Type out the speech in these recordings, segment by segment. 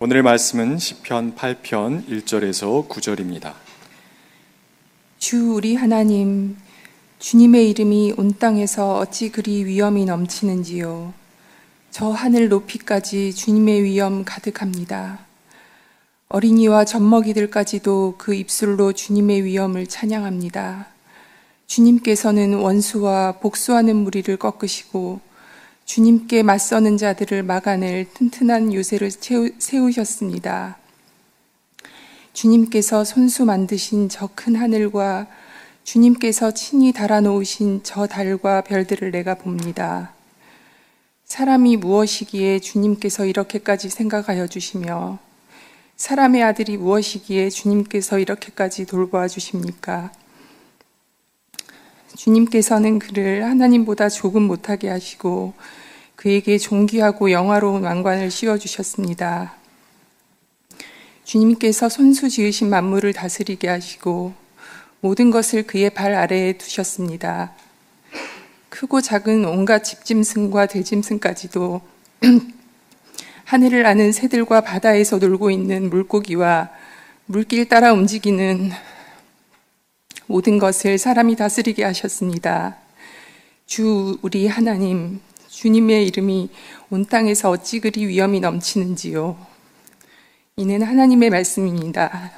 오늘 말씀은 시편 8편 1절에서 9절입니다. 주 우리 하나님, 주님의 이름이 온 땅에서 어찌 그리 위엄이 넘치는지요. 저 하늘 높이까지 주님의 위엄 가득합니다. 어린이와 젖먹이들까지도 그 입술로 주님의 위엄을 찬양합니다. 주님께서는 원수와 복수하는 무리를 꺾으시고 주님께 맞서는 자들을 막아낼 튼튼한 요새를 세우셨습니다. 주님께서 손수 만드신 저 큰 하늘과 주님께서 친히 달아놓으신 저 달과 별들을 내가 봅니다. 사람이 무엇이기에 주님께서 이렇게까지 생각하여 주시며 사람의 아들이 무엇이기에 주님께서 이렇게까지 돌보아 주십니까? 주님께서는 그를 하나님보다 조금 못하게 하시고 그에게 존귀하고 영화로운 왕관을 씌워주셨습니다. 주님께서 손수 지으신 만물을 다스리게 하시고 모든 것을 그의 발 아래에 두셨습니다. 크고 작은 온갖 집짐승과 대짐승까지도 하늘을 아는 새들과 바다에서 놀고 있는 물고기와 물길 따라 움직이는 모든 것을 사람이 다스리게 하셨습니다. 주 우리 하나님, 주님의 이름이 온 땅에서 어찌 그리 위엄이 넘치는지요. 이는 하나님의 말씀입니다.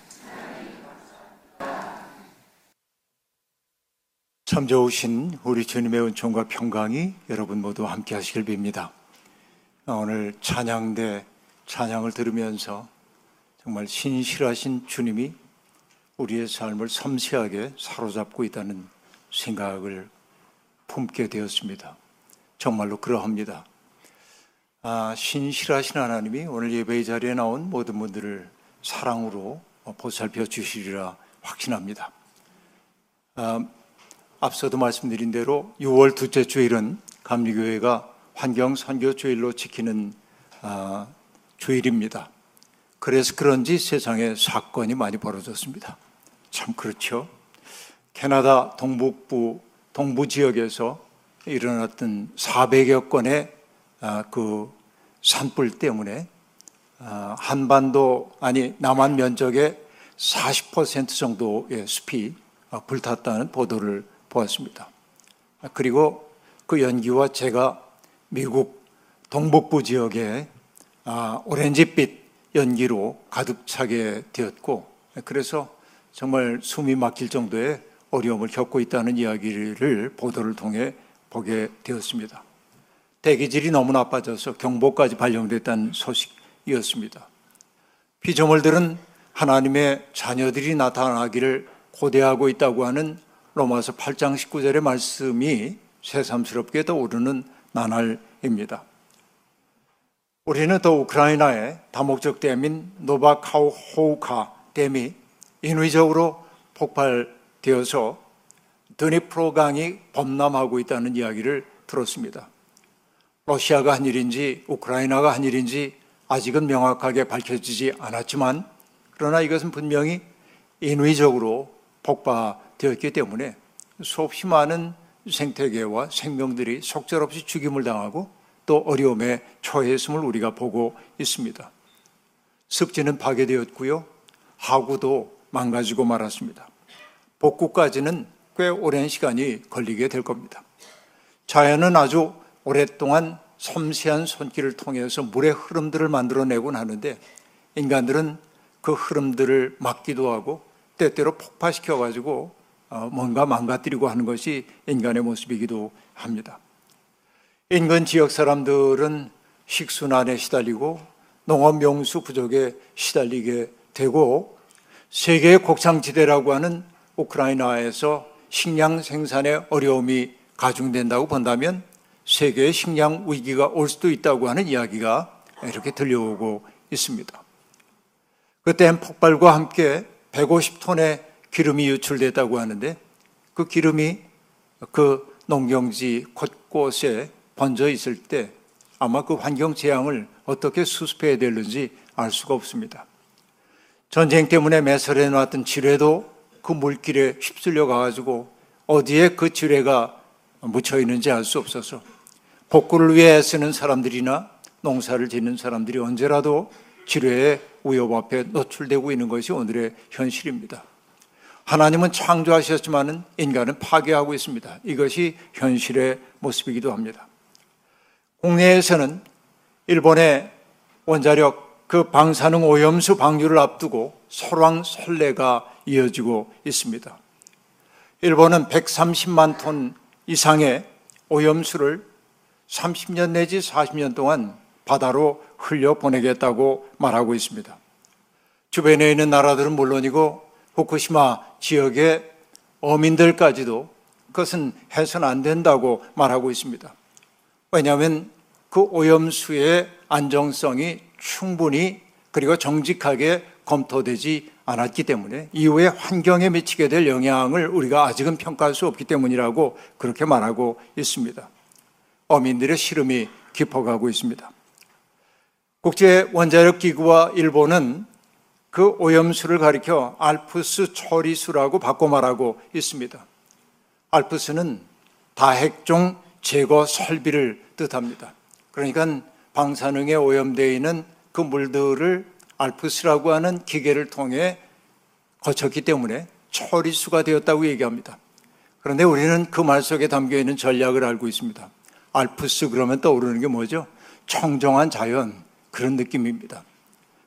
참 좋으신 우리 주님의 은총과 평강이 여러분 모두 함께 하시길 빕니다. 오늘 찬양대 찬양을 들으면서 정말 신실하신 주님이 우리의 삶을 섬세하게 사로잡고 있다는 생각을 품게 되었습니다. 정말로 그러합니다. 아, 신실하신 하나님이 오늘 예배의 자리에 나온 모든 분들을 사랑으로 보살펴 주시리라 확신합니다. 아, 앞서도 말씀드린 대로 6월 둘째 주일은 감리교회가 환경 선교 주일로 지키는 아, 주일입니다. 그래서 그런지 세상에 사건이 많이 벌어졌습니다. 참 그렇죠. 캐나다 동북부 동부 지역에서 일어났던 400여 건의 아, 그 산불 때문에 아, 한반도 아니 남한 면적의 40% 정도의 숲이 아, 불탔다는 보도를 보았습니다. 그리고 그 연기와 제가 미국 동북부 지역에 오렌지빛 연기로 가득 차게 되었고 그래서 정말 숨이 막힐 정도의 어려움을 겪고 있다는 이야기를 보도를 통해 보게 되었습니다. 대기질이 너무 나빠져서 경보까지 발령됐다는 소식이었습니다. 피조물들은 하나님의 자녀들이 나타나기를 고대하고 있다고 하는 로마서 8장 19절의 말씀이 새삼스럽게 떠오르는 나날입니다. 우리는 또 우크라이나의 다목적 댐인 노바카우호우카 댐이 인위적으로 폭발되어서 드니프로강이 범람하고 있다는 이야기를 들었습니다. 러시아가 한 일인지 우크라이나가 한 일인지 아직은 명확하게 밝혀지지 않았지만 그러나 이것은 분명히 인위적으로 폭발되었기 때문에 수없이 많은 생태계와 생명들이 속절없이 죽임을 당하고 또 어려움에 처했음을 우리가 보고 있습니다. 습지는 파괴되었고요. 하구도 망가지고 말았습니다. 복구까지는 꽤 오랜 시간이 걸리게 될 겁니다. 자연은 아주 오랫동안 섬세한 손길을 통해서 물의 흐름들을 만들어내곤 하는데 인간들은 그 흐름들을 막기도 하고 때때로 폭파시켜가지고 어, 뭔가 망가뜨리고 하는 것이 인간의 모습이기도 합니다. 인근 지역 사람들은 식순환에 시달리고 농업 명수 부족에 시달리게 되고 세계의 곡창지대라고 하는 우크라이나에서 식량 생산에 어려움이 가중된다고 본다면 세계의 식량 위기가 올 수도 있다고 하는 이야기가 이렇게 들려오고 있습니다. 그땐 폭발과 함께 150톤의 기름이 유출됐다고 하는데 그 기름이 그 농경지 곳곳에 번져 있을 때 아마 그 환경 재앙을 어떻게 수습해야 되는지 알 수가 없습니다. 전쟁 때문에 매설해 놨던 지뢰도 그 물길에 휩쓸려 가가지고 어디에 그 지뢰가 묻혀 있는지 알 수 없어서 복구를 위해 쓰는 사람들이나 농사를 짓는 사람들이 언제라도 지뢰의 위협 앞에 노출되고 있는 것이 오늘의 현실입니다. 하나님은 창조하셨지만은 인간은 파괴하고 있습니다. 이것이 현실의 모습이기도 합니다. 국내에서는 일본의 원자력 그 방사능 오염수 방류를 앞두고 설왕설래가 이어지고 있습니다. 일본은 130만 톤 이상의 오염수를 30년 내지 40년 동안 바다로 흘려 보내겠다고 말하고 있습니다. 주변에 있는 나라들은 물론이고 후쿠시마 지역의 어민들까지도 그것은 해서는 안 된다고 말하고 있습니다. 왜냐하면 그 오염수의 안정성이 충분히 그리고 정직하게 검토되지 않았기 때문에 이후에 환경에 미치게 될 영향을 우리가 아직은 평가할 수 없기 때문이라고 그렇게 말하고 있습니다. 어민들의 시름이 깊어가고 있습니다. 국제 원자력 기구와 일본은 그 오염수를 가리켜 알프스 처리수라고 바꿔 말하고 있습니다. 알프스는 다핵종 제거 설비를 뜻합니다. 그러니까 방사능에 오염되어 있는 그 물들을 알프스라고 하는 기계를 통해 거쳤기 때문에 처리수가 되었다고 얘기합니다. 그런데 우리는 그 말 속에 담겨 있는 전략을 알고 있습니다. 알프스 그러면 떠오르는 게 뭐죠? 청정한 자연 그런 느낌입니다.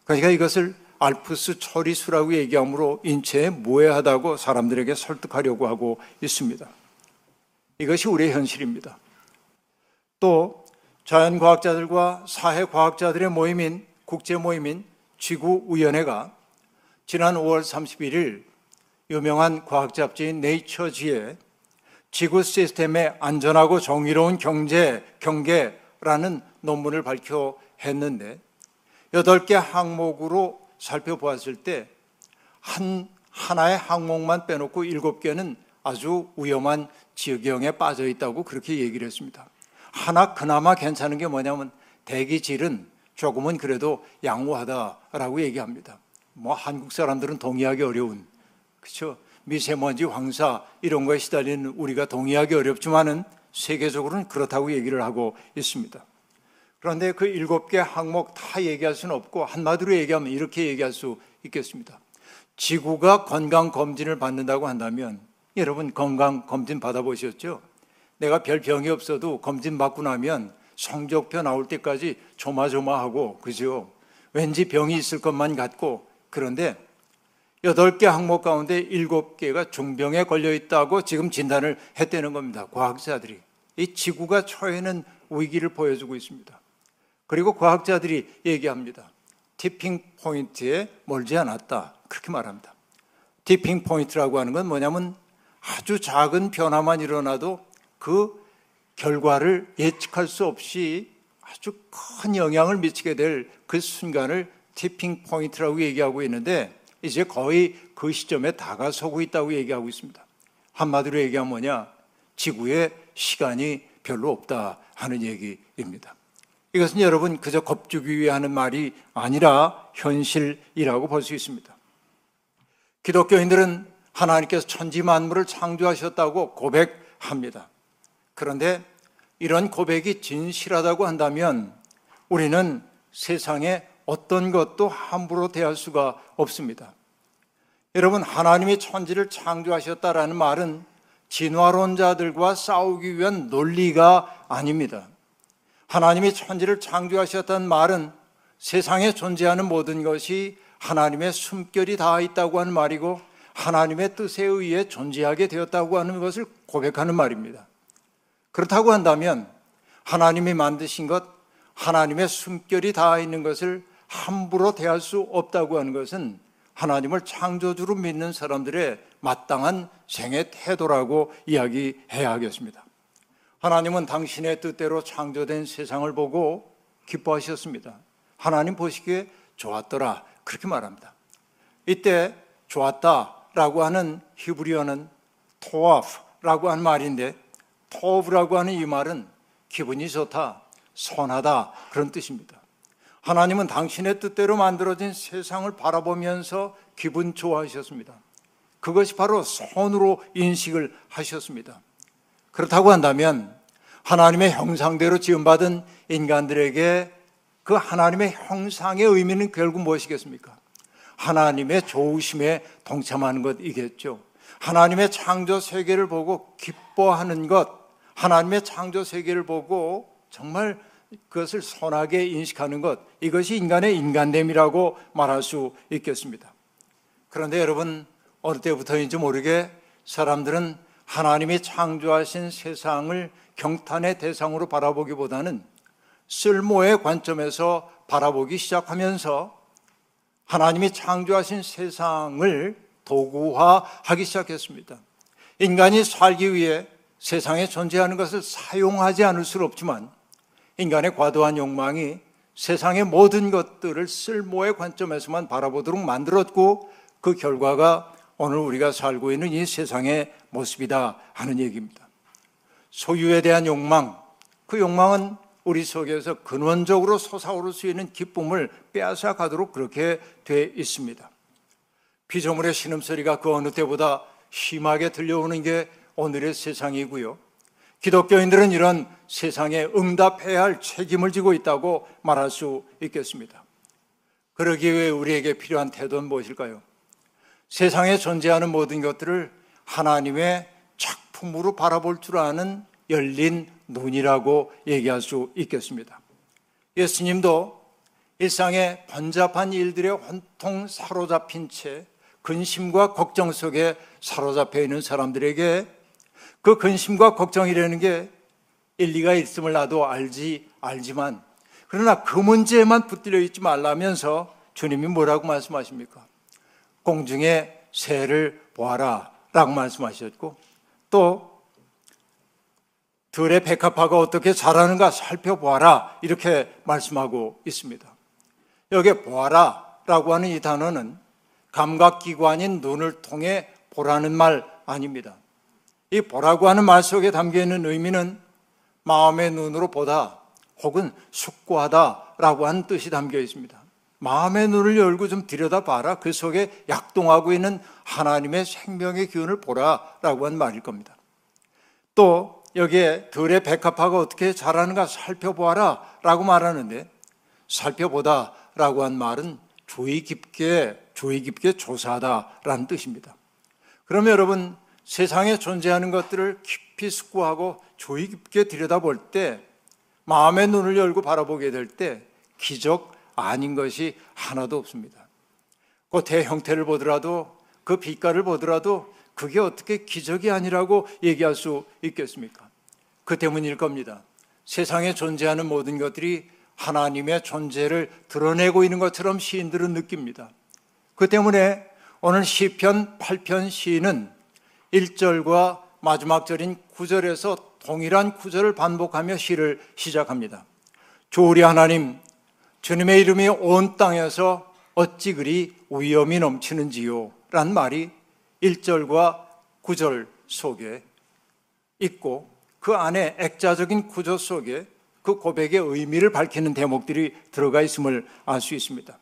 그러니까 이것을 알프스 처리수라고 얘기함으로 인체에 무해하다고 사람들에게 설득하려고 하고 있습니다. 이것이 우리의 현실입니다. 또 자연과학자들과 사회과학자들의 모임인 국제 모임인 지구위원회가 지난 5월 31일 유명한 과학 잡지인 네이처지에 지구 시스템의 안전하고 정의로운 경제 경계라는 논문을 발표 했는데 여덟 개 항목으로 살펴보았을 때 한 하나의 항목만 빼놓고 일곱 개는 아주 위험한 지역형에 빠져 있다고 그렇게 얘기를 했습니다. 하나 그나마 괜찮은 게 뭐냐면 대기질은 조금은 그래도 양호하다라고 얘기합니다. 뭐 한국 사람들은 동의하기 어려운 그렇죠. 미세먼지, 황사 이런 거에 시달리는 우리가 동의하기 어렵지만은 세계적으로는 그렇다고 얘기를 하고 있습니다. 그런데 그 일곱 개 항목 다 얘기할 수는 없고 한마디로 얘기하면 이렇게 얘기할 수 있겠습니다. 지구가 건강 검진을 받는다고 한다면 여러분 건강 검진 받아보셨죠? 내가 별 병이 없어도 검진 받고 나면 성적표 나올 때까지 조마조마하고 그죠? 왠지 병이 있을 것만 같고 그런데 여덟 개 항목 가운데 일곱 개가 중병에 걸려 있다고 지금 진단을 했다는 겁니다. 과학자들이 이 지구가 처해는 위기를 보여주고 있습니다. 그리고 과학자들이 얘기합니다. 티핑 포인트에 멀지 않았다. 그렇게 말합니다. tipping point라고 하는 건 뭐냐면 아주 작은 변화만 일어나도 그 결과를 예측할 수 없이 아주 큰 영향을 미치게 될 그 순간을 tipping point라고 얘기하고 있는데 이제 거의 그 시점에 다가서고 있다고 얘기하고 있습니다. 한마디로 얘기하면 뭐냐? 지구에 시간이 별로 없다 하는 얘기입니다. 이것은 여러분 그저 겁주기 위해 하는 말이 아니라 현실이라고 볼 수 있습니다. 기독교인들은 하나님께서 천지 만물을 창조하셨다고 고백합니다. 그런데 이런 고백이 진실하다고 한다면 우리는 세상에 어떤 것도 함부로 대할 수가 없습니다. 여러분, 하나님이 천지를 창조하셨다라는 말은 진화론자들과 싸우기 위한 논리가 아닙니다. 하나님이 천지를 창조하셨다는 말은 세상에 존재하는 모든 것이 하나님의 숨결이 닿아 있다고 하는 말이고 하나님의 뜻에 의해 존재하게 되었다고 하는 것을 고백하는 말입니다. 그렇다고 한다면 하나님이 만드신 것, 하나님의 숨결이 닿아 있는 것을 함부로 대할 수 없다고 하는 것은 하나님을 창조주로 믿는 사람들의 마땅한 생애 태도라고 이야기해야 하겠습니다. 하나님은 당신의 뜻대로 창조된 세상을 보고 기뻐하셨습니다. 하나님 보시기에 좋았더라. 그렇게 말합니다. 이때 좋았다라고 하는 히브리어는 토아프라고 하는 말인데 토브라고 하는 이 말은 기분이 좋다, 선하다 그런 뜻입니다. 하나님은 당신의 뜻대로 만들어진 세상을 바라보면서 기분 좋아하셨습니다. 그것이 바로 선으로 인식을 하셨습니다. 그렇다고 한다면 하나님의 형상대로 지음받은 인간들에게 그 하나님의 형상의 의미는 결국 무엇이겠습니까? 하나님의 좋으심에 동참하는 것이겠죠. 하나님의 창조 세계를 보고 기뻐하는 것, 하나님의 창조 세계를 보고 정말 그것을 선하게 인식하는 것, 이것이 인간의 인간됨이라고 말할 수 있겠습니다. 그런데 여러분, 어느 때부터인지 모르게 사람들은 하나님이 창조하신 세상을 경탄의 대상으로 바라보기보다는 쓸모의 관점에서 바라보기 시작하면서 하나님이 창조하신 세상을 도구화하기 시작했습니다. 인간이 살기 위해 세상에 존재하는 것을 사용하지 않을 수 없지만 인간의 과도한 욕망이 세상의 모든 것들을 쓸모의 관점에서만 바라보도록 만들었고 그 결과가 오늘 우리가 살고 있는 이 세상의 모습이다 하는 얘기입니다. 소유에 대한 욕망, 그 욕망은 우리 속에서 근원적으로 솟아오를 수 있는 기쁨을 빼앗아 가도록 그렇게 돼 있습니다. 피조물의 신음소리가 그 어느 때보다 심하게 들려오는 게 오늘의 세상이고요. 기독교인들은 이런 세상에 응답해야 할 책임을 지고 있다고 말할 수 있겠습니다. 그러기 위해 우리에게 필요한 태도는 무엇일까요? 세상에 존재하는 모든 것들을 하나님의 작품으로 바라볼 줄 아는 열린 눈이라고 얘기할 수 있겠습니다. 예수님도 일상의 번잡한 일들에 혼통 사로잡힌 채 근심과 걱정 속에 사로잡혀 있는 사람들에게 그 근심과 걱정이라는 게 일리가 있음을 나도 알지 알지만 그러나 그 문제에만 붙들려 있지 말라면서 주님이 뭐라고 말씀하십니까? 공중의 새를 보아라 라고 말씀하셨고 또 들의 백합화가 어떻게 자라는가 살펴보아라 이렇게 말씀하고 있습니다. 여기 보아라 라고 하는 이 단어는 감각기관인 눈을 통해 보라는 말 아닙니다. 이 보라고 하는 말 속에 담겨 있는 의미는 마음의 눈으로 보다 혹은 숙고하다 라고 하는 뜻이 담겨 있습니다. 마음의 눈을 열고 좀 들여다봐라. 그 속에 약동하고 있는 하나님의 생명의 기운을 보라라고 한 말일 겁니다. 또 여기에 들의 백합화가 어떻게 자라는가 살펴보아라 라고 말하는데 살펴보다 라고 한 말은 주의 깊게, 주의 깊게 조사하다 라는 뜻입니다. 그러면 여러분 세상에 존재하는 것들을 깊이 숙고하고 주의 깊게 들여다볼 때 마음의 눈을 열고 바라보게 될 때 기적, 아닌 것이 하나도 없습니다. 그 대형태를 보더라도 그 빛깔을 보더라도 그게 어떻게 기적이 아니라고 얘기할 수 있겠습니까? 그 때문일 겁니다. 세상에 존재하는 모든 것들이 하나님의 존재를 드러내고 있는 것처럼 시인들은 느낍니다. 그 때문에 오늘 시편 8편 시인은 1절과 마지막 절인 9절에서 동일한 구절을 반복하며 시를 시작합니다. 조리 하나님 주님의 이름이 온 땅에서 어찌 그리 위험이 넘치는지요? 란 말이 1절과 9절 속에 있고 그 안에 액자적인 구조 속에 그 고백의 의미를 밝히는 대목들이 들어가 있음을 알 수 있습니다.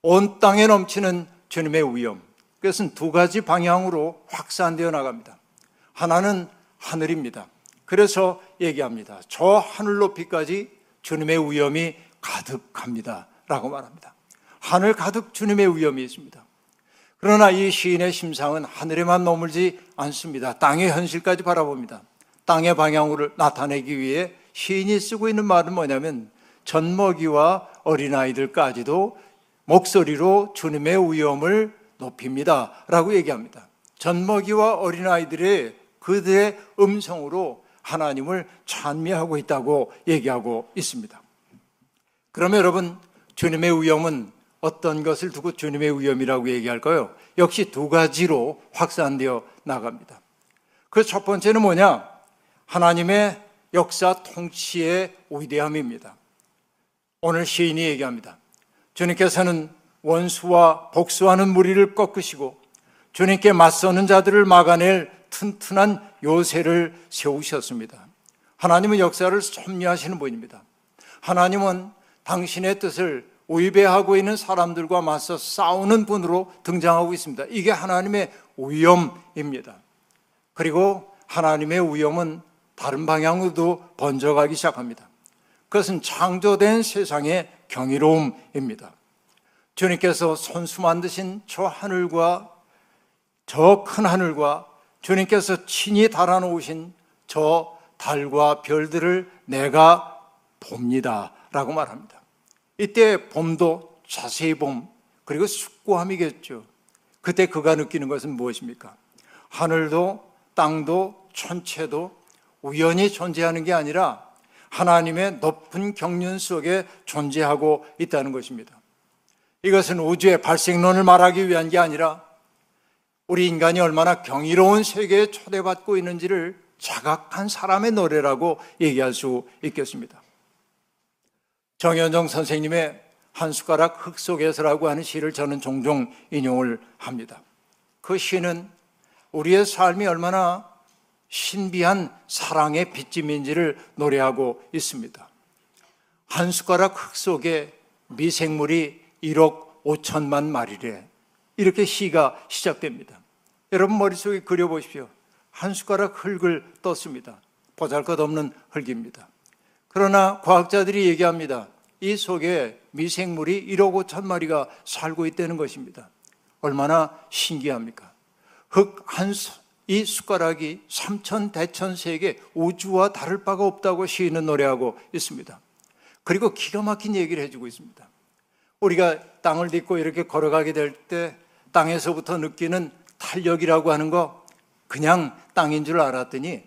온 땅에 넘치는 주님의 위엄. 그것은 두 가지 방향으로 확산되어 나갑니다. 하나는 하늘입니다. 그래서 얘기합니다. 저 하늘 높이까지 주님의 위엄이 가득합니다. 라고 말합니다. 하늘 가득 주님의 위엄이 있습니다. 그러나 이 시인의 심상은 하늘에만 머물지 않습니다. 땅의 현실까지 바라봅니다. 땅의 방향으로 나타내기 위해 시인이 쓰고 있는 말은 뭐냐면 젖먹이와 어린아이들까지도 목소리로 주님의 위엄을 높입니다. 라고 얘기합니다. 젖먹이와 어린아이들의 그들의 음성으로 하나님을 찬미하고 있다고 얘기하고 있습니다. 그러면 여러분, 주님의 위엄은 어떤 것을 두고 주님의 위엄이라고 얘기할까요? 역시 두 가지로 확산되어 나갑니다. 그 첫 번째는 뭐냐? 하나님의 역사 통치의 위대함입니다. 오늘 시인이 얘기합니다. 주님께서는 원수와 복수하는 무리를 꺾으시고 주님께 맞서는 자들을 막아낼 튼튼한 요새를 세우셨습니다. 하나님은 역사를 섭리하시는 분입니다. 하나님은 당신의 뜻을 위배하고 있는 사람들과 맞서 싸우는 분으로 등장하고 있습니다. 이게 하나님의 위엄입니다. 그리고 하나님의 위엄은 다른 방향으로도 번져가기 시작합니다. 그것은 창조된 세상의 경이로움입니다. 주님께서 손수 만드신 저 하늘과 저 큰 하늘과 주님께서 친히 달아놓으신 저 달과 별들을 내가 봅니다. 라고 말합니다. 이때 봄도 자세히 봄, 그리고 숙고함이겠죠. 그때 그가 느끼는 것은 무엇입니까? 하늘도 땅도 천체도 우연히 존재하는 게 아니라 하나님의 높은 경륜 속에 존재하고 있다는 것입니다. 이것은 우주의 발생론을 말하기 위한 게 아니라 우리 인간이 얼마나 경이로운 세계에 초대받고 있는지를 자각한 사람의 노래라고 얘기할 수 있겠습니다. 정현정 선생님의 한 숟가락 흙 속에서라고 하는 시를 저는 종종 인용을 합니다. 그 시는 우리의 삶이 얼마나 신비한 사랑의 빚짐인지를 노래하고 있습니다. 한 숟가락 흙 속에 미생물이 1억 5천만 마리래. 이렇게 시가 시작됩니다. 여러분 머릿속에 그려보십시오. 한 숟가락 흙을 떴습니다. 보잘 것 없는 흙입니다. 그러나 과학자들이 얘기합니다. 이 속에 미생물이 1억 5천 마리가 살고 있다는 것입니다. 얼마나 신기합니까? 흙 한 이 숟가락이 삼천 대천 세계 우주와 다를 바가 없다고 시인은 노래하고 있습니다. 그리고 기가 막힌 얘기를 해주고 있습니다. 우리가 땅을 딛고 이렇게 걸어가게 될 때 땅에서부터 느끼는 탄력이라고 하는 거 그냥 땅인 줄 알았더니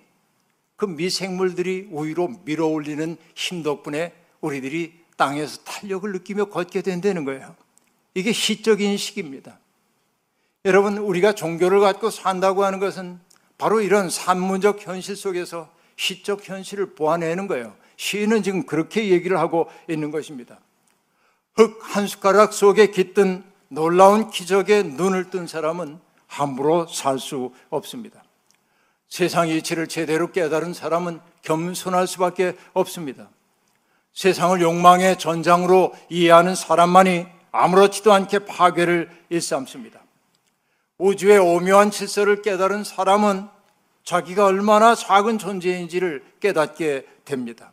그 미생물들이 우위로 밀어 올리는 힘 덕분에 우리들이 땅에서 탄력을 느끼며 걷게 된다는 거예요. 이게 시적인 식입니다. 여러분, 우리가 종교를 갖고 산다고 하는 것은 바로 이런 산문적 현실 속에서 시적 현실을 보아내는 거예요. 시인은 지금 그렇게 얘기를 하고 있는 것입니다. 흙 한 숟가락 속에 깃든 놀라운 기적에 눈을 뜬 사람은 함부로 살 수 없습니다. 세상 이치를 제대로 깨달은 사람은 겸손할 수밖에 없습니다. 세상을 욕망의 전장으로 이해하는 사람만이 아무렇지도 않게 파괴를 일삼습니다. 우주의 오묘한 질서를 깨달은 사람은 자기가 얼마나 작은 존재인지를 깨닫게 됩니다.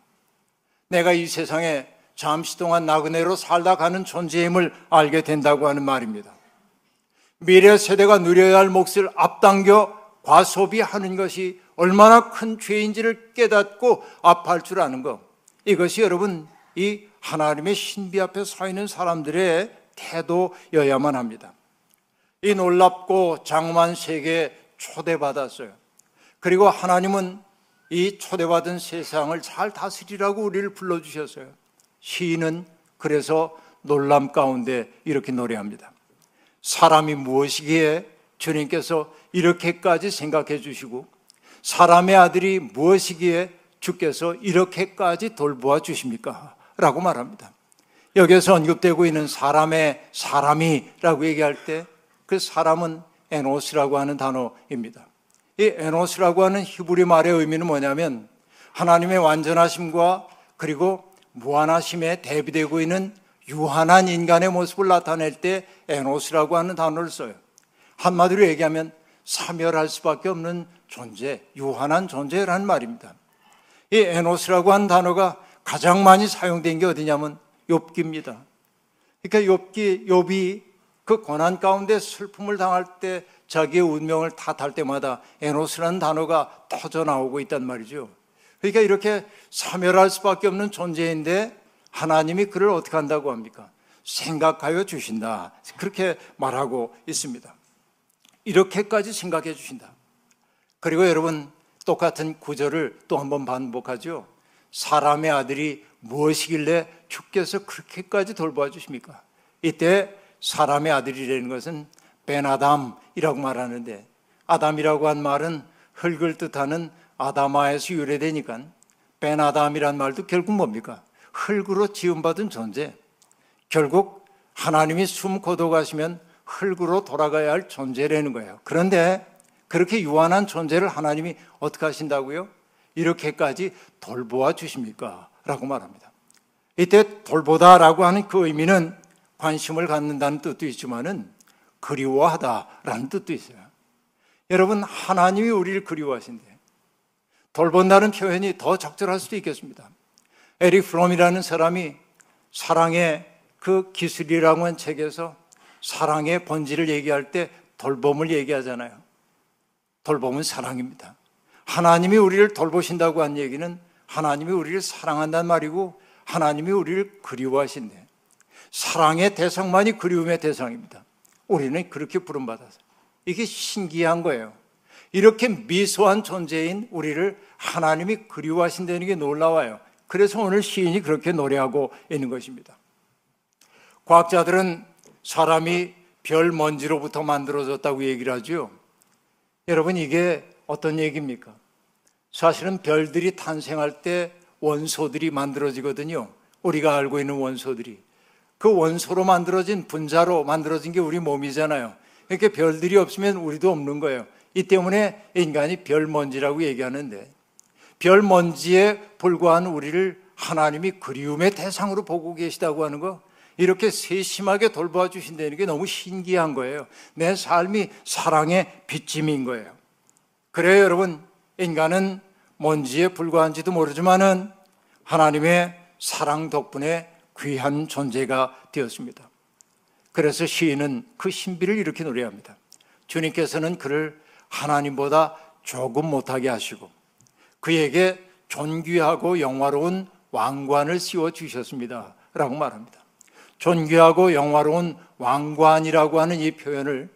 내가 이 세상에 잠시 동안 나그네로 살다 가는 존재임을 알게 된다고 하는 말입니다. 미래 세대가 누려야 할 몫을 앞당겨 과소비하는 것이 얼마나 큰 죄인지를 깨닫고 아파할 줄 아는 것. 이것이 여러분 이 하나님의 신비 앞에 서 있는 사람들의 태도여야만 합니다. 이 놀랍고 장엄한 세계에 초대받았어요. 그리고 하나님은 이 초대받은 세상을 잘 다스리라고 우리를 불러주셨어요. 시인은 그래서 놀람 가운데 이렇게 노래합니다. 사람이 무엇이기에 주님께서 이렇게까지 생각해 주시고 사람의 아들이 무엇이기에 주께서 이렇게까지 돌보아 주십니까? 라고 말합니다. 여기서 언급되고 있는 사람의 사람이라고 얘기할 때 그 사람은 에노스라고 하는 단어입니다. 이 에노스라고 하는 히브리 말의 의미는 뭐냐면 하나님의 완전하심과 그리고 무한하심에 대비되고 있는 유한한 인간의 모습을 나타낼 때 에노스라고 하는 단어를 써요. 한마디로 얘기하면 사멸할 수밖에 없는 존재, 유한한 존재라는 말입니다. 이 에노스라고 하는 단어가 가장 많이 사용된 게 어디냐면 욥기입니다. 그러니까 욥기 욥이 그 고난 가운데 슬픔을 당할 때 자기의 운명을 탓할 때마다 에노스라는 단어가 터져 나오고 있단 말이죠. 그러니까 이렇게 사멸할 수밖에 없는 존재인데 하나님이 그를 어떻게 한다고 합니까? 생각하여 주신다. 그렇게 말하고 있습니다. 이렇게까지 생각해 주신다. 그리고 여러분 똑같은 구절을 또 한 번 반복하죠. 사람의 아들이 무엇이길래 주께서 그렇게까지 돌봐 주십니까? 이때 사람의 아들이라는 것은 베나담이라고 말하는데 아담이라고 한 말은 흙을 뜻하는 아다마에서 유래되니까 베나담이란 말도 결국 뭡니까? 흙으로 지음받은 존재. 결국 하나님이 숨 거둬가시면 흙으로 돌아가야 할 존재라는 거예요. 그런데 그렇게 유한한 존재를 하나님이 어떻게 하신다고요? 이렇게까지 돌보아 주십니까? 라고 말합니다. 이때 돌보다라고 하는 그 의미는 관심을 갖는다는 뜻도 있지만은 그리워하다라는 뜻도 있어요. 여러분, 하나님이 우리를 그리워하신대. 돌본다는 표현이 더 적절할 수도 있겠습니다. 에릭 프롬이라는 사람이 사랑의 그 기술이라고 한 책에서 사랑의 본질을 얘기할 때 돌봄을 얘기하잖아요. 돌봄은 사랑입니다. 하나님이 우리를 돌보신다고 한 얘기는 하나님이 우리를 사랑한다는 말이고 하나님이 우리를 그리워하신대. 사랑의 대상만이 그리움의 대상입니다. 우리는 그렇게 부름받아서. 이게 신기한 거예요. 이렇게 미소한 존재인 우리를 하나님이 그리워하신다는 게 놀라워요. 그래서 오늘 시인이 그렇게 노래하고 있는 것입니다. 과학자들은 사람이 별 먼지로부터 만들어졌다고 얘기를 하죠. 여러분, 이게 어떤 얘기입니까? 사실은 별들이 탄생할 때 원소들이 만들어지거든요. 우리가 알고 있는 원소들이. 그 원소로 만들어진 분자로 만들어진 게 우리 몸이잖아요. 이렇게 별들이 없으면 우리도 없는 거예요. 이 때문에 인간이 별 먼지라고 얘기하는데 별 먼지에 불과한 우리를 하나님이 그리움의 대상으로 보고 계시다고 하는 거 이렇게 세심하게 돌봐 주신다는 게 너무 신기한 거예요. 내 삶이 사랑의 빚짐인 거예요. 그래요, 여러분. 인간은 먼지에 불과한지도 모르지만은 하나님의 사랑 덕분에 귀한 존재가 되었습니다. 그래서 시인은 그 신비를 이렇게 노래합니다. 주님께서는 그를 하나님보다 조금 못하게 하시고 그에게 존귀하고 영화로운 왕관을 씌워 주셨습니다. 라고 말합니다. 존귀하고 영화로운 왕관이라고 하는 이 표현을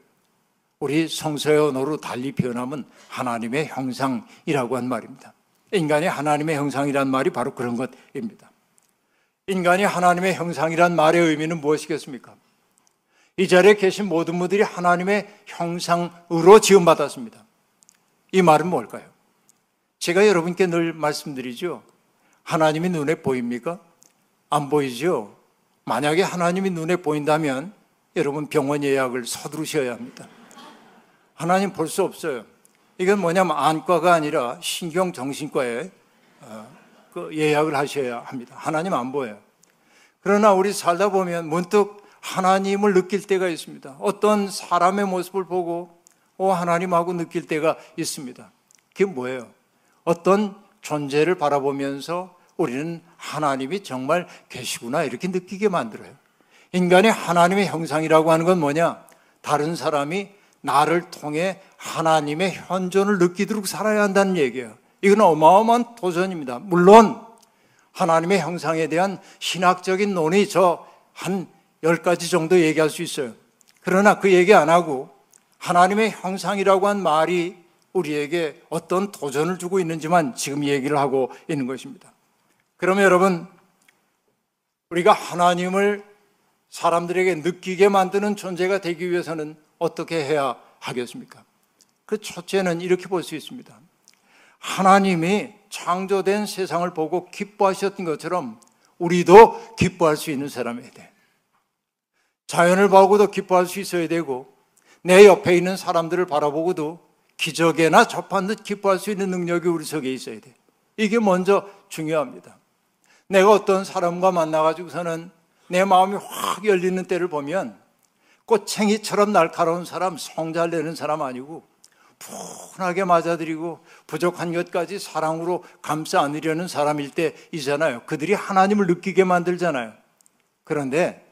우리 성서의 언어로 달리 표현하면 하나님의 형상이라고 한 말입니다. 인간이 하나님의 형상이란 말이 바로 그런 것입니다. 인간이 하나님의 형상이란 말의 의미는 무엇이겠습니까? 이 자리에 계신 모든 분들이 하나님의 형상으로 지음받았습니다. 이 말은 뭘까요? 제가 여러분께 늘 말씀드리죠. 하나님이 눈에 보입니까? 안 보이죠? 만약에 하나님이 눈에 보인다면 여러분 병원 예약을 서두르셔야 합니다. 하나님 볼 수 없어요. 이건 뭐냐면 안과가 아니라 신경정신과에 어, 그 예약을 하셔야 합니다. 하나님 안 보여요. 그러나 우리 살다 보면 문득 하나님을 느낄 때가 있습니다. 어떤 사람의 모습을 보고 오 하나님하고 느낄 때가 있습니다. 그게 뭐예요? 어떤 존재를 바라보면서 우리는 하나님이 정말 계시구나 이렇게 느끼게 만들어요. 인간이 하나님의 형상이라고 하는 건 뭐냐? 다른 사람이 나를 통해 하나님의 현존을 느끼도록 살아야 한다는 얘기예요. 이건 어마어마한 도전입니다. 물론 하나님의 형상에 대한 신학적인 논의 저 한 10가지 정도 얘기할 수 있어요. 그러나 그 얘기 안 하고 하나님의 형상이라고 한 말이 우리에게 어떤 도전을 주고 있는지만 지금 얘기를 하고 있는 것입니다. 그러면 여러분, 우리가 하나님을 사람들에게 느끼게 만드는 존재가 되기 위해서는 어떻게 해야 하겠습니까? 그 첫째는 이렇게 볼 수 있습니다. 하나님이 창조된 세상을 보고 기뻐하셨던 것처럼 우리도 기뻐할 수 있는 사람이 돼. 자연을 보고도 기뻐할 수 있어야 되고 내 옆에 있는 사람들을 바라보고도 기적에나 접한 듯 기뻐할 수 있는 능력이 우리 속에 있어야 돼. 이게 먼저 중요합니다. 내가 어떤 사람과 만나가지고서는 내 마음이 확 열리는 때를 보면 꽃챙이처럼 날카로운 사람, 성잘 내는 사람 아니고 푸근하게 맞아들이고 부족한 것까지 사랑으로 감싸 안으려는 사람일 때이잖아요. 그들이 하나님을 느끼게 만들잖아요. 그런데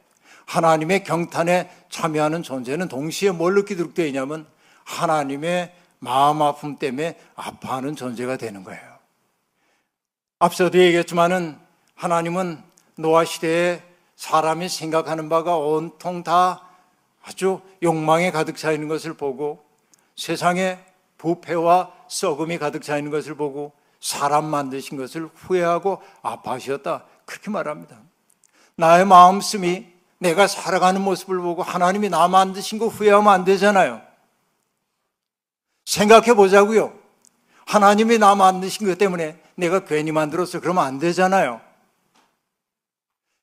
하나님의 경탄에 참여하는 존재는 동시에 뭘 느끼도록 되어 있냐면 하나님의 마음 아픔 때문에 아파하는 존재가 되는 거예요. 앞서도 얘기했지만은 하나님은 노아 시대에 사람이 생각하는 바가 온통 다 아주 욕망에 가득 차 있는 것을 보고 세상에 부패와 썩음이 가득 차 있는 것을 보고 사람 만드신 것을 후회하고 아파하셨다. 그렇게 말합니다. 나의 마음씀이 내가 살아가는 모습을 보고 하나님이 나 만드신 거 후회하면 안 되잖아요. 생각해 보자고요. 하나님이 나 만드신 것 때문에 내가 괜히 만들었어. 그러면 안 되잖아요.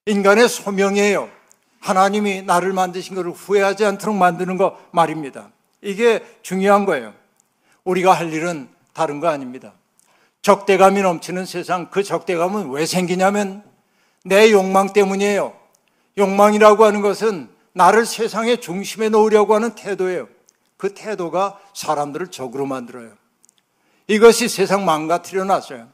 인간의 소명이에요. 하나님이 나를 만드신 것을 후회하지 않도록 만드는 거 말입니다. 이게 중요한 거예요. 우리가 할 일은 다른 거 아닙니다. 적대감이 넘치는 세상, 그 적대감은 왜 생기냐면 내 욕망 때문이에요. 욕망이라고 하는 것은 나를 세상의 중심에 놓으려고 하는 태도예요. 그 태도가 사람들을 적으로 만들어요. 이것이 세상 망가뜨려 놨어요.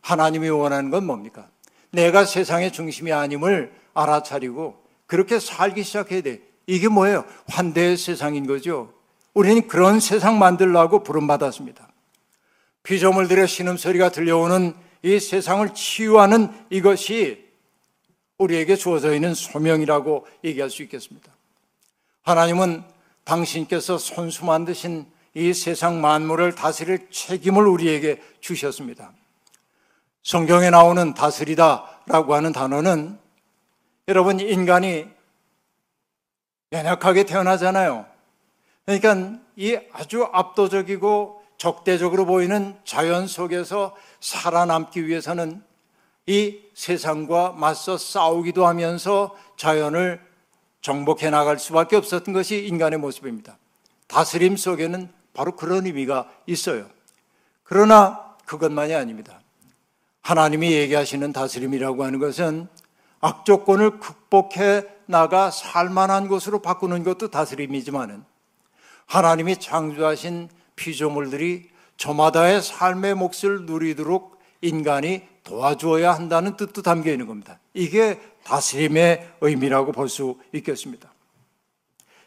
하나님이 원하는 건 뭡니까? 내가 세상의 중심이 아님을 알아차리고 그렇게 살기 시작해야 돼. 이게 뭐예요? 환대의 세상인 거죠. 우리는 그런 세상 만들라고 부름받았습니다. 피조물들의 신음소리가 들려오는 이 세상을 치유하는 이것이 우리에게 주어져 있는 소명이라고 얘기할 수 있겠습니다. 하나님은 당신께서 손수 만드신 이 세상 만물을 다스릴 책임을 우리에게 주셨습니다. 성경에 나오는 다스리다 라고 하는 단어는 여러분 인간이 연약하게 태어나잖아요. 그러니까 이 아주 압도적이고 적대적으로 보이는 자연 속에서 살아남기 위해서는 이 세상과 맞서 싸우기도 하면서 자연을 정복해 나갈 수밖에 없었던 것이 인간의 모습입니다. 다스림 속에는 바로 그런 의미가 있어요. 그러나 그것만이 아닙니다. 하나님이 얘기하시는 다스림이라고 하는 것은 악조건을 극복해 나가 살만한 곳으로 바꾸는 것도 다스림이지만은 하나님이 창조하신 피조물들이 저마다의 삶의 몫을 누리도록 인간이 도와주어야 한다는 뜻도 담겨 있는 겁니다. 이게 다스림의 의미라고 볼 수 있겠습니다.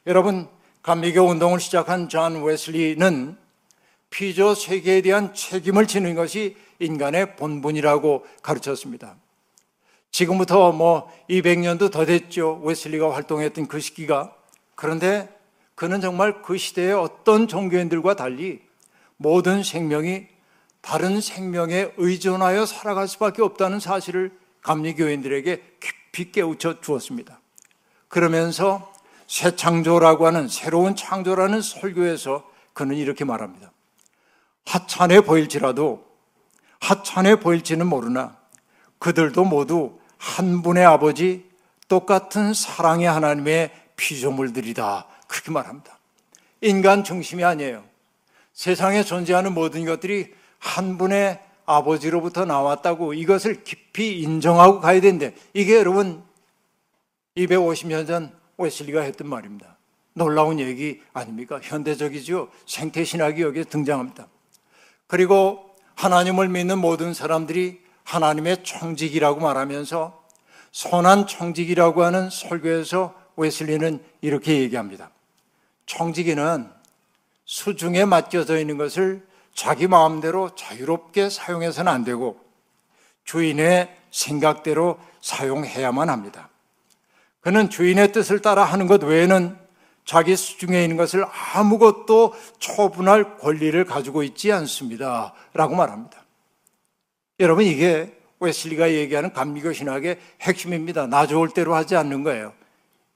여러분, 감리교 운동을 시작한 존 웨슬리는 피조 세계에 대한 책임을 지는 것이 인간의 본분이라고 가르쳤습니다. 지금부터 뭐 200년도 더 됐죠. 웨슬리가 활동했던 그 시기가. 그런데 그는 정말 그 시대의 어떤 종교인들과 달리 모든 생명이 다른 생명에 의존하여 살아갈 수밖에 없다는 사실을 감리교인들에게 깊이 깨우쳐 주었습니다. 그러면서 새 창조라고 하는 새로운 창조라는 설교에서 그는 이렇게 말합니다. 하찮아 보일지라도 하찮아 보일지는 모르나 그들도 모두 한 분의 아버지 똑같은 사랑의 하나님의 피조물들이다. 그렇게 말합니다. 인간 중심이 아니에요. 세상에 존재하는 모든 것들이 한 분의 아버지로부터 나왔다고 이것을 깊이 인정하고 가야 되는데 이게 여러분 250년 전 웨슬리가 했던 말입니다. 놀라운 얘기 아닙니까? 현대적이죠. 생태 신학이 여기에 등장합니다. 그리고 하나님을 믿는 모든 사람들이 하나님의 청직이라고 말하면서 선한 청직이라고 하는 설교에서 웨슬리는 이렇게 얘기합니다. 청지기는 수중에 맡겨져 있는 것을 자기 마음대로 자유롭게 사용해서는 안 되고 주인의 생각대로 사용해야만 합니다. 그는 주인의 뜻을 따라 하는 것 외에는 자기 수중에 있는 것을 아무것도 처분할 권리를 가지고 있지 않습니다. 라고 말합니다. 여러분, 이게 웨슬리가 얘기하는 감리교 신학의 핵심입니다. 나 좋을 대로 하지 않는 거예요.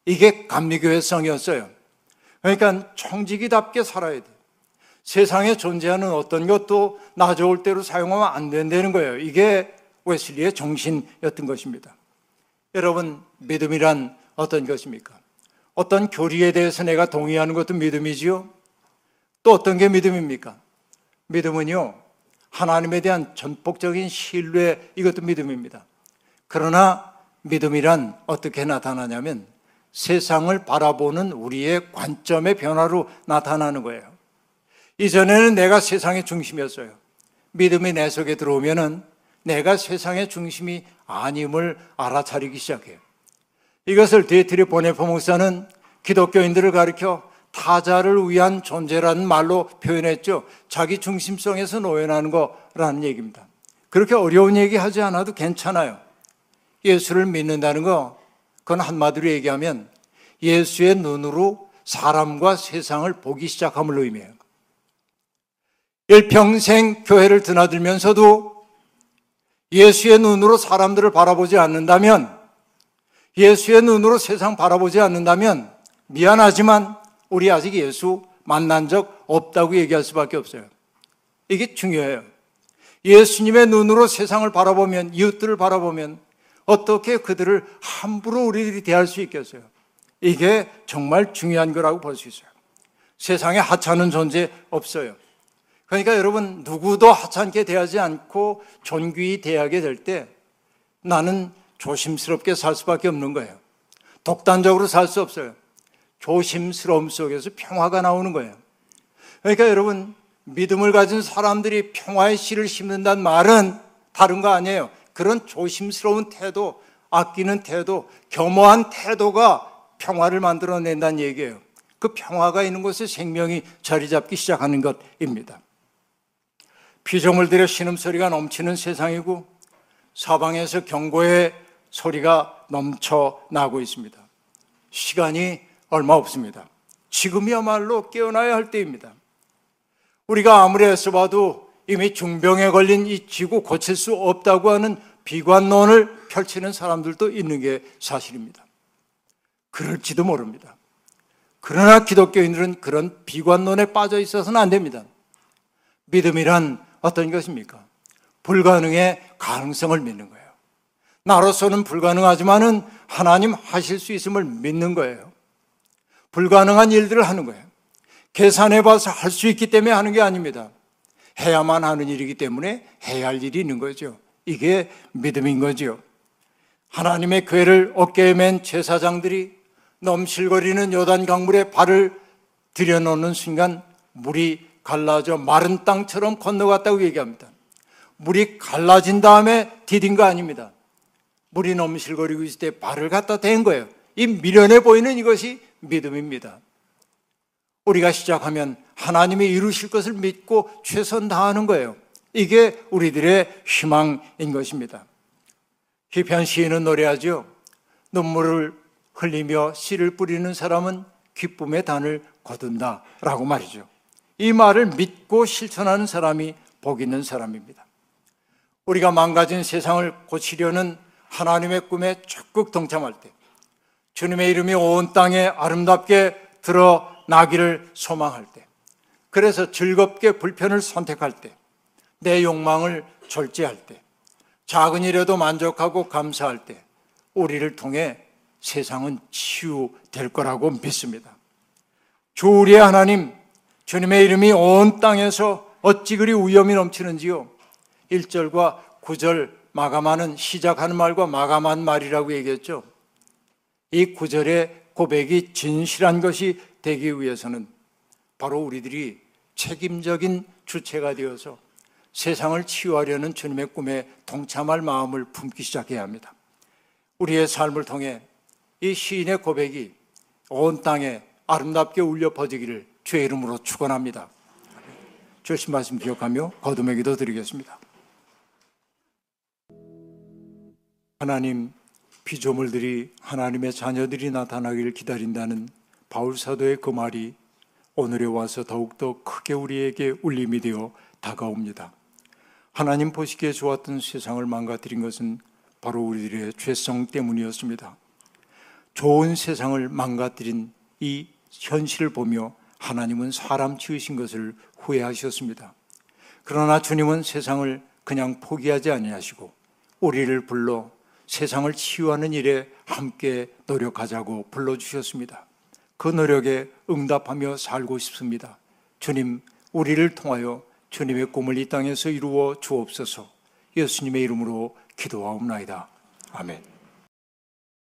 이게 감리교의 성이었어요. 그러니까 청지기답게 살아야 돼. 세상에 존재하는 어떤 것도 나 좋을 대로 사용하면 안 된다는 거예요. 이게 웨슬리의 정신이었던 것입니다. 여러분, 믿음이란 어떤 것입니까? 어떤 교리에 대해서 내가 동의하는 것도 믿음이지요? 또 어떤 게 믿음입니까? 믿음은요, 하나님에 대한 전폭적인 신뢰, 이것도 믿음입니다. 그러나 믿음이란 어떻게 나타나냐면 세상을 바라보는 우리의 관점의 변화로 나타나는 거예요. 이전에는 내가 세상의 중심이었어요. 믿음이 내 속에 들어오면은 내가 세상의 중심이 아님을 알아차리기 시작해요. 이것을 디트리히 본회퍼 목사는 기독교인들을 가리켜 타자를 위한 존재라는 말로 표현했죠. 자기 중심성에서 놓여나는 거라는 얘기입니다. 그렇게 어려운 얘기 하지 않아도 괜찮아요. 예수를 믿는다는 거, 그건 한마디로 얘기하면 예수의 눈으로 사람과 세상을 보기 시작함을 의미해요. 일평생 교회를 드나들면서도 예수의 눈으로 사람들을 바라보지 않는다면, 예수의 눈으로 세상 바라보지 않는다면, 미안하지만 우리 아직 예수 만난 적 없다고 얘기할 수밖에 없어요. 이게 중요해요. 예수님의 눈으로 세상을 바라보면, 이웃들을 바라보면, 어떻게 그들을 함부로 우리들이 대할 수 있겠어요? 이게 정말 중요한 거라고 볼 수 있어요. 세상에 하찮은 존재 없어요. 그러니까 여러분, 누구도 하찮게 대하지 않고 존귀히 대하게 될 때 나는 조심스럽게 살 수밖에 없는 거예요. 독단적으로 살 수 없어요. 조심스러움 속에서 평화가 나오는 거예요. 그러니까 여러분, 믿음을 가진 사람들이 평화의 씨를 심는다는 말은 다른 거 아니에요. 그런 조심스러운 태도, 아끼는 태도, 겸허한 태도가 평화를 만들어낸다는 얘기예요. 그 평화가 있는 곳에 생명이 자리 잡기 시작하는 것입니다. 피조물 들의 신음소리가 넘치는 세상이고 사방에서 경고의 소리가 넘쳐나고 있습니다. 시간이 얼마 없습니다. 지금이야말로 깨어나야 할 때입니다. 우리가 아무리 애써 봐도 이미 중병에 걸린 이 지구 고칠 수 없다고 하는 비관론을 펼치는 사람들도 있는 게 사실입니다. 그럴지도 모릅니다. 그러나 기독교인들은 그런 비관론에 빠져 있어서는 안 됩니다. 믿음이란 어떤 것입니까? 불가능의 가능성을 믿는 거예요. 나로서는 불가능하지만은 하나님 하실 수 있음을 믿는 거예요. 불가능한 일들을 하는 거예요. 계산해 봐서 할 수 있기 때문에 하는 게 아닙니다. 해야만 하는 일이기 때문에 해야 할 일이 있는 거죠. 이게 믿음인 거지요. 하나님의 괴를 어깨에 맨 제사장들이 넘실거리는 요단 강물에 발을 들여놓는 순간 물이 갈라져 마른 땅처럼 건너갔다고 얘기합니다. 물이 갈라진 다음에 디딘 거 아닙니다. 물이 넘실거리고 있을 때 발을 갖다 댄 거예요. 이 미련해 보이는 이것이 믿음입니다. 우리가 시작하면 하나님이 이루실 것을 믿고 최선 다하는 거예요. 이게 우리들의 희망인 것입니다. 기편 시인은 노래하죠. 눈물을 흘리며 씨를 뿌리는 사람은 기쁨의 단을 거둔다. 라고 말이죠. 이 말을 믿고 실천하는 사람이 복 있는 사람입니다. 우리가 망가진 세상을 고치려는 하나님의 꿈에 적극 동참할 때, 주님의 이름이 온 땅에 아름답게 드러나기를 소망할 때, 그래서 즐겁게 불편을 선택할 때, 내 욕망을 절제할 때, 작은 일에도 만족하고 감사할 때, 우리를 통해 세상은 치유될 거라고 믿습니다. 주 우리의 하나님, 주님의 이름이 온 땅에서 어찌 그리 위험이 넘치는지요. 1절과 9절 마감하는 시작하는 말과 마감한 말이라고 얘기했죠. 이 9절의 고백이 진실한 것이 되기 위해서는 바로 우리들이 책임적인 주체가 되어서 세상을 치유하려는 주님의 꿈에 동참할 마음을 품기 시작해야 합니다. 우리의 삶을 통해 이 시인의 고백이 온 땅에 아름답게 울려 퍼지기를 주의 이름으로 축원합니다. 주신 말씀 기억하며 거듭의 기도 드리겠습니다. 하나님 피조물들이 하나님의 자녀들이 나타나기를 기다린다는 바울 사도의 그 말이 오늘에 와서 더욱더 크게 우리에게 울림이 되어 다가옵니다. 하나님 보시기에 좋았던 세상을 망가뜨린 것은 바로 우리들의 죄성 때문이었습니다. 좋은 세상을 망가뜨린 이 현실을 보며 하나님은 사람 지으신 것을 후회하셨습니다. 그러나 주님은 세상을 그냥 포기하지 아니하시고 우리를 불러 세상을 치유하는 일에 함께 노력하자고 불러주셨습니다. 그 노력에 응답하며 살고 싶습니다. 주님, 우리를 통하여 주님의 꿈을 이 땅에서 이루어 주옵소서 예수님의 이름으로 기도하옵나이다. 아멘.